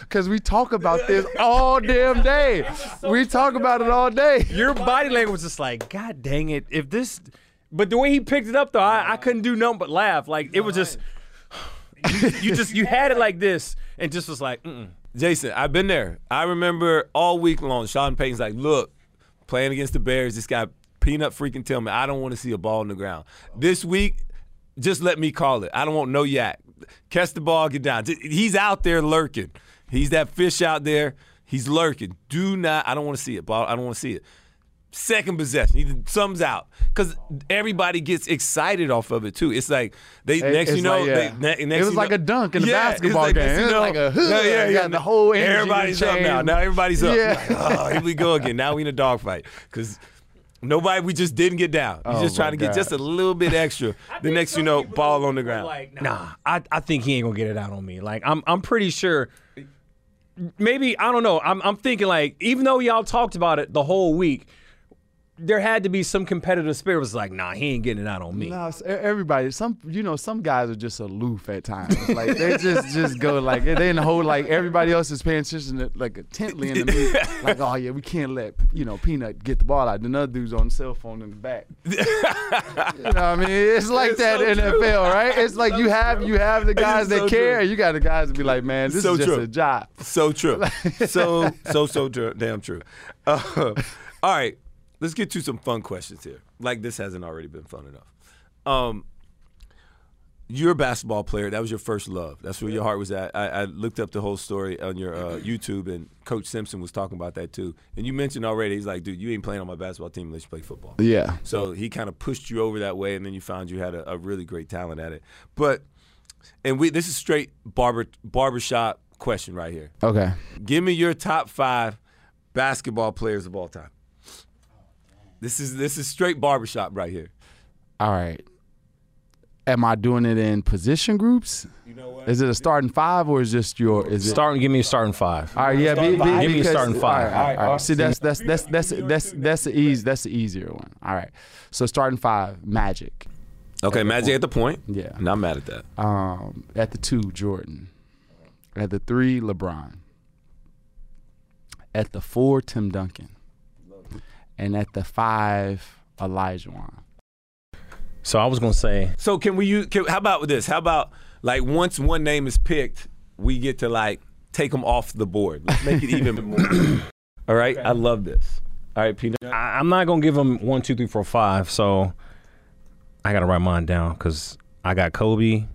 Because we talk about this all damn day. We talk about it all day. your body language was just like, God dang it! If this, but the way he picked it up though, I, I couldn't do nothing but laugh. Like it was just, you, you just you had it like this and just was like, Mm-mm. Jason, I've been there. I remember all week long, Sean Payton's like, look, playing against the Bears, this guy peanut freaking tell me I don't want to see a ball on the ground. This week, just let me call it. I don't want no yak. Catch the ball, get down. He's out there lurking. He's that fish out there. He's lurking. Do not. I don't want to see it. Ball. I don't want to see it. Second possession, he thumbs out because everybody gets excited off of it too. It's like they It- next you know like, yeah. they, ne- next It was like know- a dunk in the Yeah, basketball like next game. you It was know- like a hood. Yeah, yeah, yeah. the whole Everybody's up now. Now everybody's up. Yeah. Like, oh, here we go again. Now we in a dogfight because nobody. We just didn't get down. He's Oh, just trying to get just a little bit extra. the next you know, ball on the ground. Like, nah, I, I think he ain't gonna get it out on me. Like I'm I'm pretty sure. Maybe I don't know. I'm I'm thinking like even though y'all talked about it the whole week, there had to be some competitive spirit. Was like, nah, he ain't getting it out on me. No, everybody. Some you know, some guys are just aloof at times. Like they just just go like they in the whole like everybody else is paying attention to, like intently in the meet. Like oh yeah, we can't let you know Peanut get the ball out. Another dude's on the cell phone in the back. you know what I mean? It's like It's that so in true. NFL, right? It's like you have you have the guys so that care. true. You got the guys that be like, man, this So is just true. a job. So true. So so so true. Damn true. Uh, all right, let's get to some fun questions here. Like this hasn't already been fun enough. Um, you're a basketball player. That was your first love. That's where your heart was at. I, I looked up the whole story on your uh, YouTube, and Coach Simpson was talking about that too. And you mentioned already, he's like, dude, you ain't playing on my basketball team unless you play football. Yeah. So he kind of pushed you over that way, and then you found you had a, a really great talent at it. But and we this is straight barber barbershop question right here. Okay. Give me your top five basketball players of all time. This is this is straight barbershop right here. All right. am I doing it in position groups? You know what? Is it a starting five or is just your? Is it? Starting, give me a starting five. All right, yeah, be, be, Give me a starting five. All right, all right, all right. See, that's that's that's that's that's that's the easy that's the easier one. All right, so starting five, Magic. Okay, Magic at the point. Yeah. Not mad at that. Um, at the two, Jordan. At the three, LeBron. At the four, Tim Duncan. And at the five, Olajuwon. So I was gonna say, So can we use? Can, how about with this? How about like once one name is picked, we get to like take them off the board. Let's make it even more. All right, I love this. All right, Peanut. I, I'm not gonna give them one, two, three, four, five. So I gotta write mine down because I got Kobe.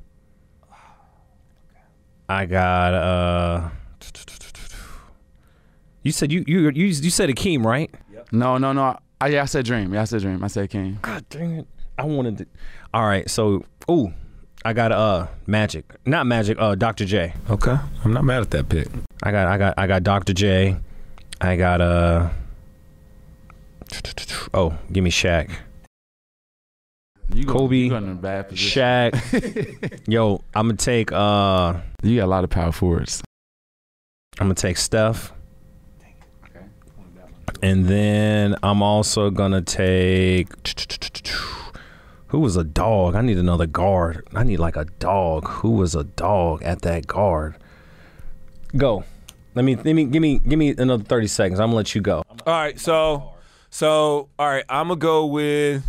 I got uh. You said you you you you said Akeem, right? No, no, no. I, yeah, I said Dream. Yeah, I said Dream. I said King. God dang it! I wanted to. All right, so ooh, I got uh Magic, not Magic. Uh, Dr. J. Okay, I'm not mad at that pick. I got I got I got Dr. J. I got uh. Oh, give me Shaq. You going- Kobe, you going in a bad position. Shaq. Yo, I'm gonna take uh You got a lot of power forwards. I'm gonna take Steph. And then I'm also gonna take who was a dog? I need another guard. I need like a dog. Who was a dog at that guard? Go. Let me let me give me give me another 30 seconds. I'm gonna let you go. All right, so so all right, I'm gonna go with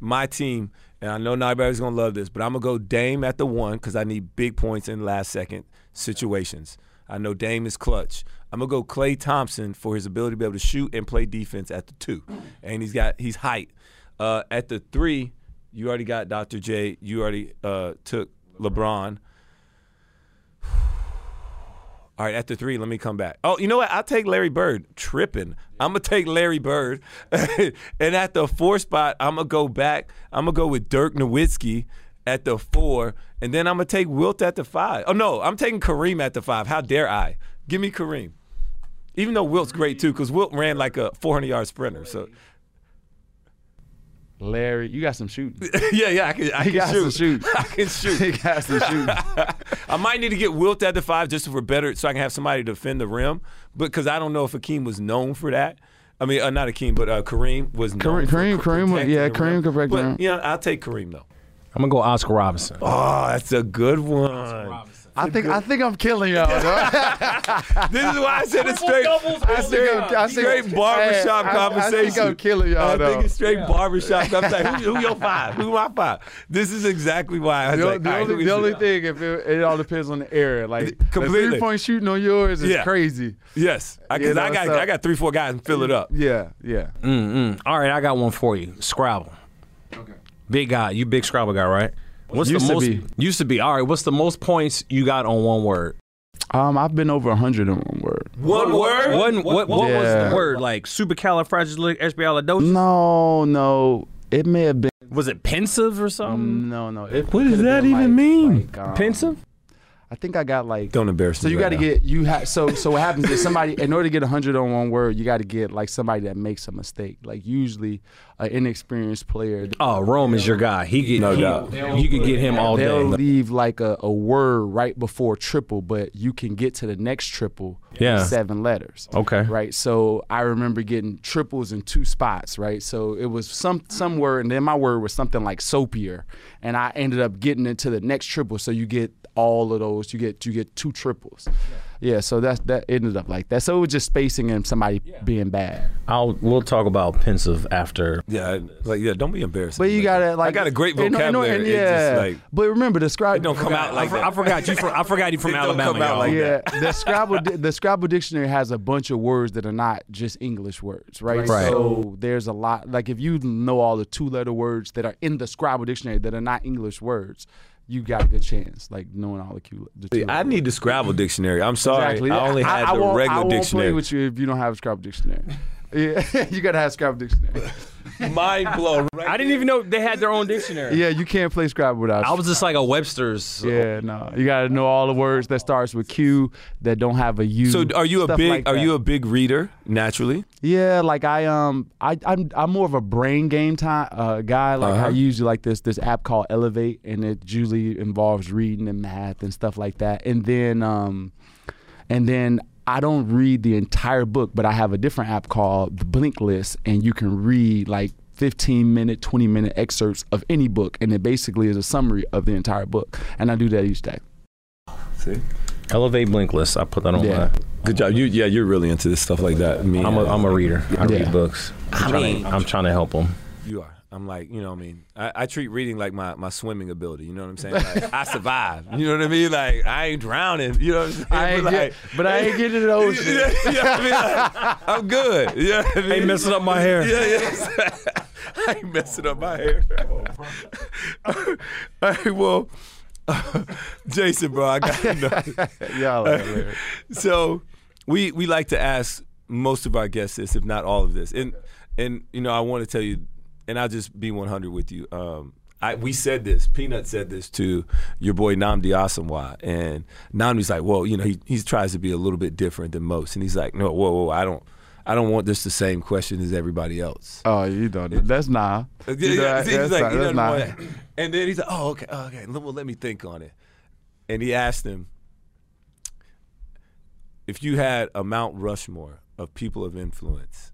my team, and I know not everybody's gonna love this, but I'm gonna go Dame at the one because I need big points in last second situations. I know Dame is clutch. I'm gonna go Klay Thompson for his ability to be able to shoot and play defense at the two, and he's got he's height. Uh, at the three, you already got Dr. J. You already uh, took LeBron. All right, at the three, let me come back. Oh, you know what? I'll take Larry Bird. Tripping. I'm gonna take Larry Bird. and at the four spot, I'm gonna go back. I'm gonna go with Dirk Nowitzki at the four, and then I'm gonna take Wilt at the five. Oh no, I'm taking Kareem at the five. How dare I? Give me Kareem. Even though Wilt's great too, because Wilt ran like a 400 yard sprinter. So Larry, you got some shooting. yeah, yeah, I can, I can got shoot. some shoot. I can shoot. he got some shooting. I might need to get Wilt at the five just for better, so I can have somebody to defend the rim. But because I don't know if Akeem was known for that. I mean, uh, not Akeem, but uh, Kareem was known Kareem- for Kareem- Kareem yeah, Kareem rim. could protect the But yeah, I'll take Kareem though. I'm gonna go Oscar Robinson. Oh, that's a good one. I think I think I'm killing y'all. This is why I said it's straight. I think I'm, I think, Straight barbershop Hey, I- I, conversation. think I'm killing y'all I though. think it's straight barbershop. I'm like, who, who your five? Who my five? This is exactly why I was the, like, the all right, only, the only thing, if it, it all depends on the area, like Completely. three point shooting on yours is Yeah. crazy. Yes, because You know, I got so- I got three four guys and fill it up. Yeah, yeah. Mm-mm. All right, I got one for you. Scrabble. Okay. Big guy. You big Scrabble guy, right? What's Used the to most be. used to be? All right, what's the most points you got on one word? Um, I've been over hundred in one word. One word. One, what what was Yeah. the word? Like supercalifragilisticexpialidocious? No, no, it may have been. Was it pensive or something? No, no. It What does could've that been even like- mean? like, um, pensive? I think I got like. Don't embarrass So me. you right got to now. get you have so so what happens is somebody in order to get hundred on one word you got to get like somebody that makes a mistake like usually an inexperienced player Oh, Rome is your guy. He get No he- doubt. You can get him all they'll day. leave like a, a word right before triple but you can get to the next triple Yeah. seven letters Okay. right so I remember getting triples in two spots right so it was some some word and then my word was something like soapier and I ended up getting into the next triple so you get all of those you get you get two triples yeah, so that's that ended up like that so it was just spacing and somebody being bad I'll we'll talk about pensive after. Yeah, like yeah. Don't be embarrassed. but you gotta like I got a great and- and- vocabulary. and yeah just like but remember the scribe it don't come out like I, that. I forgot you from I forgot you from Alabama. come out y'all. like yeah, the Scrabble the Scrabble dictionary has a bunch of words that are not just English words, right? Right. So there's a lot like if you know all the two letter words that are in the Scrabble dictionary that are not English words, you got a good chance like knowing all the cute. The See, I need the Scrabble dictionary. I'm sorry. Exactly. I only had I the won't, regular I won't dictionary. play with you if you don't have a Scrabble dictionary. Yeah, you gotta have a Scrabble dictionary. mind blown. Right I didn't even know they had their own dictionary. Yeah, you can't play Scrabble without. I was just like a Webster's. Yeah, no. You gotta know all the words that starts with Q that don't have a U. So are you a big like are that. you a big reader naturally? Yeah, like I um I I'm I'm more of a brain game time uh, guy. Like Uh-huh. I usually like this this app called Elevate, and it usually involves reading and math and stuff like that. And then um and then I don't read the entire book, but I have a different app called the Blinkist, and you can read like 15 minute, 20 minute excerpts of any book, and it basically is a summary of the entire book. And I do that each day. See, Elevate Blinkist. I put that on Yeah. my. good job. You yeah, you're really into this stuff like that. Me, I'm a, I'm a reader. I Yeah. read books. I'm, trying, to, I'm trying to help them. You are. I'm like, you know what I mean? I, I treat reading like my, my swimming ability. You know what I'm saying? Like, I survive. You know what I mean? Like, I ain't drowning. You know what I'm saying? I ain't But, get, but I ain't getting to the ocean. you know I mean? Like, I'm good. You know what I mean? Ain't messing up my hair. Yeah, yeah. I ain't messing up my hair. All right, well, Jason, bro, I got to know. Y'all are so we we like to ask most of our guests this, if not all of this, and and you know I want to tell you, and I'll just be 100 with you. Um, I, we said this. Peanut said this to your boy Nnamdi Asomugha, and Nnamdi's like, well, you know, he he tries to be a little bit different than most, and he's like, no, whoa, whoa, I don't. I don't want this the same question as everybody else. Oh, you don't. That's nah. Yeah, You know, yeah, that's he's like, not- that's not- And then he's like, oh, okay, okay, well, let me think on it. And he asked him, if you had a Mount Rushmore of people of influence,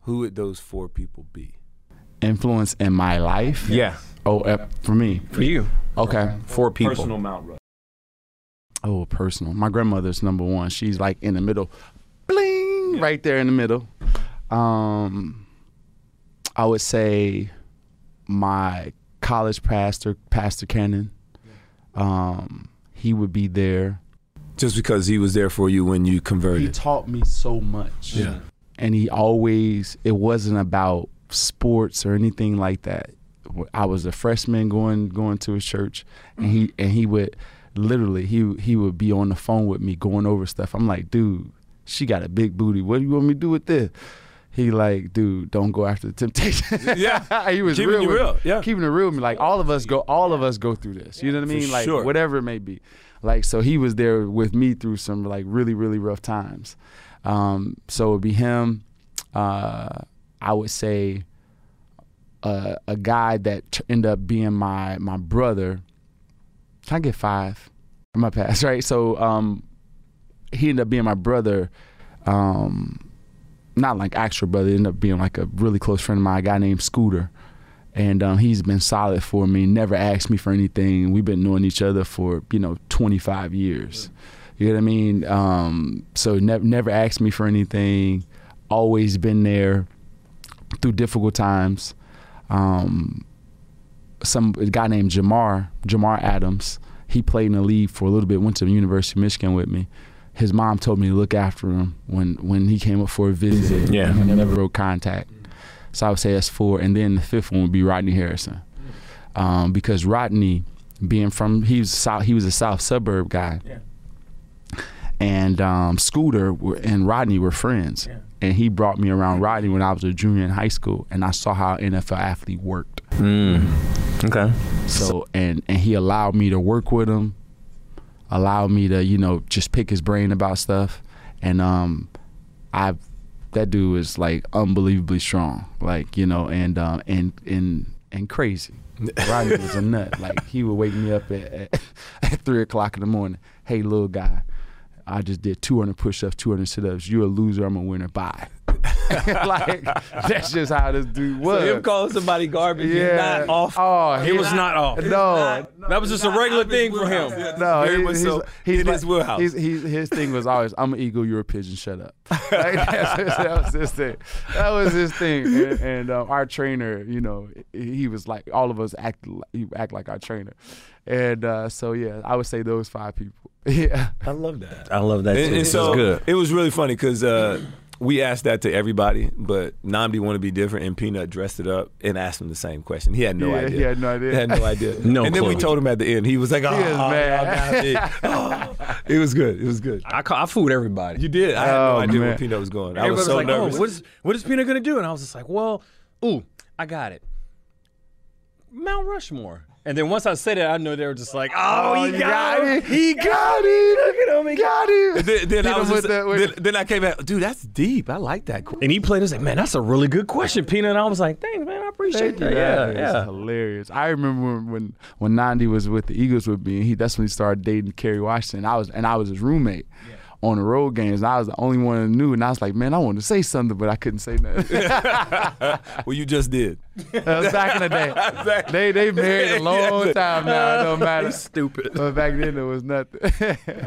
who would those four people be? Influence in my life. Yeah. Oh, uh, for me. For you. Okay. Four people. Mount Rushmore. Oh, personal. My grandmother's number one. She's like in the middle, bling, right there in the middle. Um, I would say my college pastor, Pastor Cannon. Um, he would be there. Just because he was there for you when you converted. He taught me so much. Yeah. and he always it wasn't about sports or anything like that. I was a freshman going going to his church, and he and he would literally he he would be on the phone with me going over stuff. I'm like, dude, she got a big booty. What do you want me to do with this? He like, dude, don't go after the temptation. Yeah. he was Keeping real, with real, yeah. keeping it real. with me. Like all of us go, all of us go through this. You know what I For mean? Like sure. whatever it may be. Like so, he was there with me through some like really really rough times. Um, so it'd be him. Uh, I would say a guy that t- ended up being my my brother. Can I get five my past? Right. So um, he ended up being my brother. Um, not like actual brother. He ended up being like a really close friend of mine. A guy named Scooter. And um, he's been solid for me. Never asked me for anything. We've been knowing each other for you know 25 years. You know what I mean? Um, so never never asked me for anything. Always been there through difficult times. Um, some a guy named Jamar Jamar Adams. He played in the league for a little bit. Went to the University of Michigan with me. His mom told me to look after him when when he came up for a visit. Yeah. I never broke contact. So I would say that's four, and then the fifth one would be Rodney Harrison, um, because Rodney, being from he was south, he was a south suburb guy, and um, Scooter and Rodney were friends, and he brought me around Rodney when I was a junior in high school, and I saw how an NFL athlete worked. Mm. Okay. So and and he allowed me to work with him, allowed me to you know just pick his brain about stuff, and um, I that dude is like unbelievably strong, like you know, and um and and and crazy. Rodney was a nut. Like he would wake me up at, at, at three o'clock in the morning. Hey, little guy, I just did 200 push-ups, 200 sit-ups. You're a loser. I'm a winner. Bye. like that's just how this dude was. So him calling somebody garbage yeah. is not off. Oh, It was not off. No, That was just a regular thing for him. no, he- much he's, so he's in like- his wheelhouse. He's, he's, his thing was always, "I'm an eagle, you're a pigeon. Shut up." Like, that was his thing. That was his thing. And, and um, our trainer, you know, he was like, all of us act, he act like our trainer. And uh, so, yeah, I would say those five people. Yeah. I love that. I love that And, too. and This so is good. it was really funny because uh, we asked that to everybody, but Nnamdi wanted to be different, and Peanut dressed it up and asked him the same question. He had no Yeah, idea. he had no idea. He had no idea. No And then we told him at the end. He was like, "Oh, was mad. Nnamdi." Oh. it was good. It was good. I, ca- I fooled everybody. You did. I had no Oh, idea man. where Peanut was going. I Everybody was so like, nervous. "Oh, what is what is Peanut gonna do?" And I was just like, "Well, Ooh, I got it. Mount Rushmore. And then once I said it, I know they were just like, "Oh, oh he you got, got him. it. He got it. Look at him. He got Got And then, then Hit I was just, that- then, then I came back, dude, that's deep. I like that. And he played us like, man, that's a really good question, Peanut. And I was like, thanks, man. I appreciate that. Yeah, It's yeah. hilarious. I remember when when, when Nnamdi was with the Eagles with me, and he that's when he started dating Kerry Washington. I was and I was his roommate on the road games. And I was the only one that knew, and I was like, man, I wanted to say something, but I couldn't say nothing. Well, you just did. that was back in the day. They they married a long time now. It don't matter. Stupid. But back then there was nothing.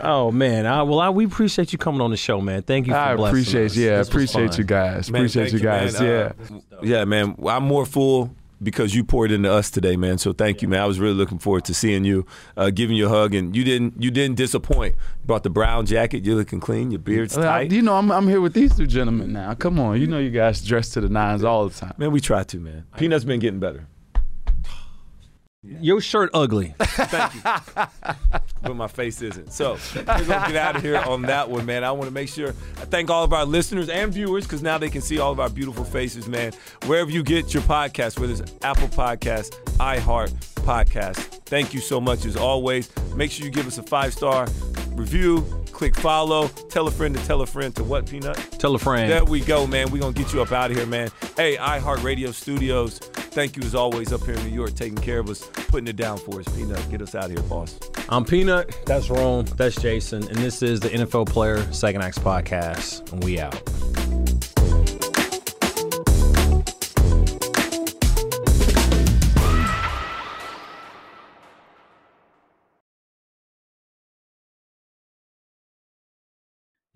Oh man, I, well, I, we appreciate you coming on the show, man. Thank you for I blessing appreciate, us. yeah, This appreciate you guys. Man, appreciate you guys. man. yeah. Uh, yeah, man. I'm more full because you poured into us today, man. So thank you, man. I was really looking forward to seeing you, uh, giving you a hug, and you didn't you didn't disappoint. You brought the brown jacket. You're looking clean. Your beard's Well, I- tight. you know, I'm, I'm here with these two gentlemen now. Come on, you know, you guys dress to the nines all the time. Man, we try to, man. Peanut's been getting better. Your shirt ugly. Thank you. but my face isn't. So we're gonna get out of here on that one, man. I want to make sure I thank all of our listeners and viewers because now they can see all of our beautiful faces, man. Wherever you get your podcast, whether it's Apple Podcast, iHeart Podcast. Thank you so much as always. Make sure you give us a five star review. Click follow. Tell a friend to tell a friend to what, Peanut? Tell a friend. There we go, man. We're going to get you up out of here, man. Hey, iHeartRadio Studios, thank you as always up here in New York, taking care of us, putting it down for us. Peanut, get us out of here, boss. I'm Peanut. That's Rome. That's Jason. And this is the NFL Player Second Acts Podcast. And we out.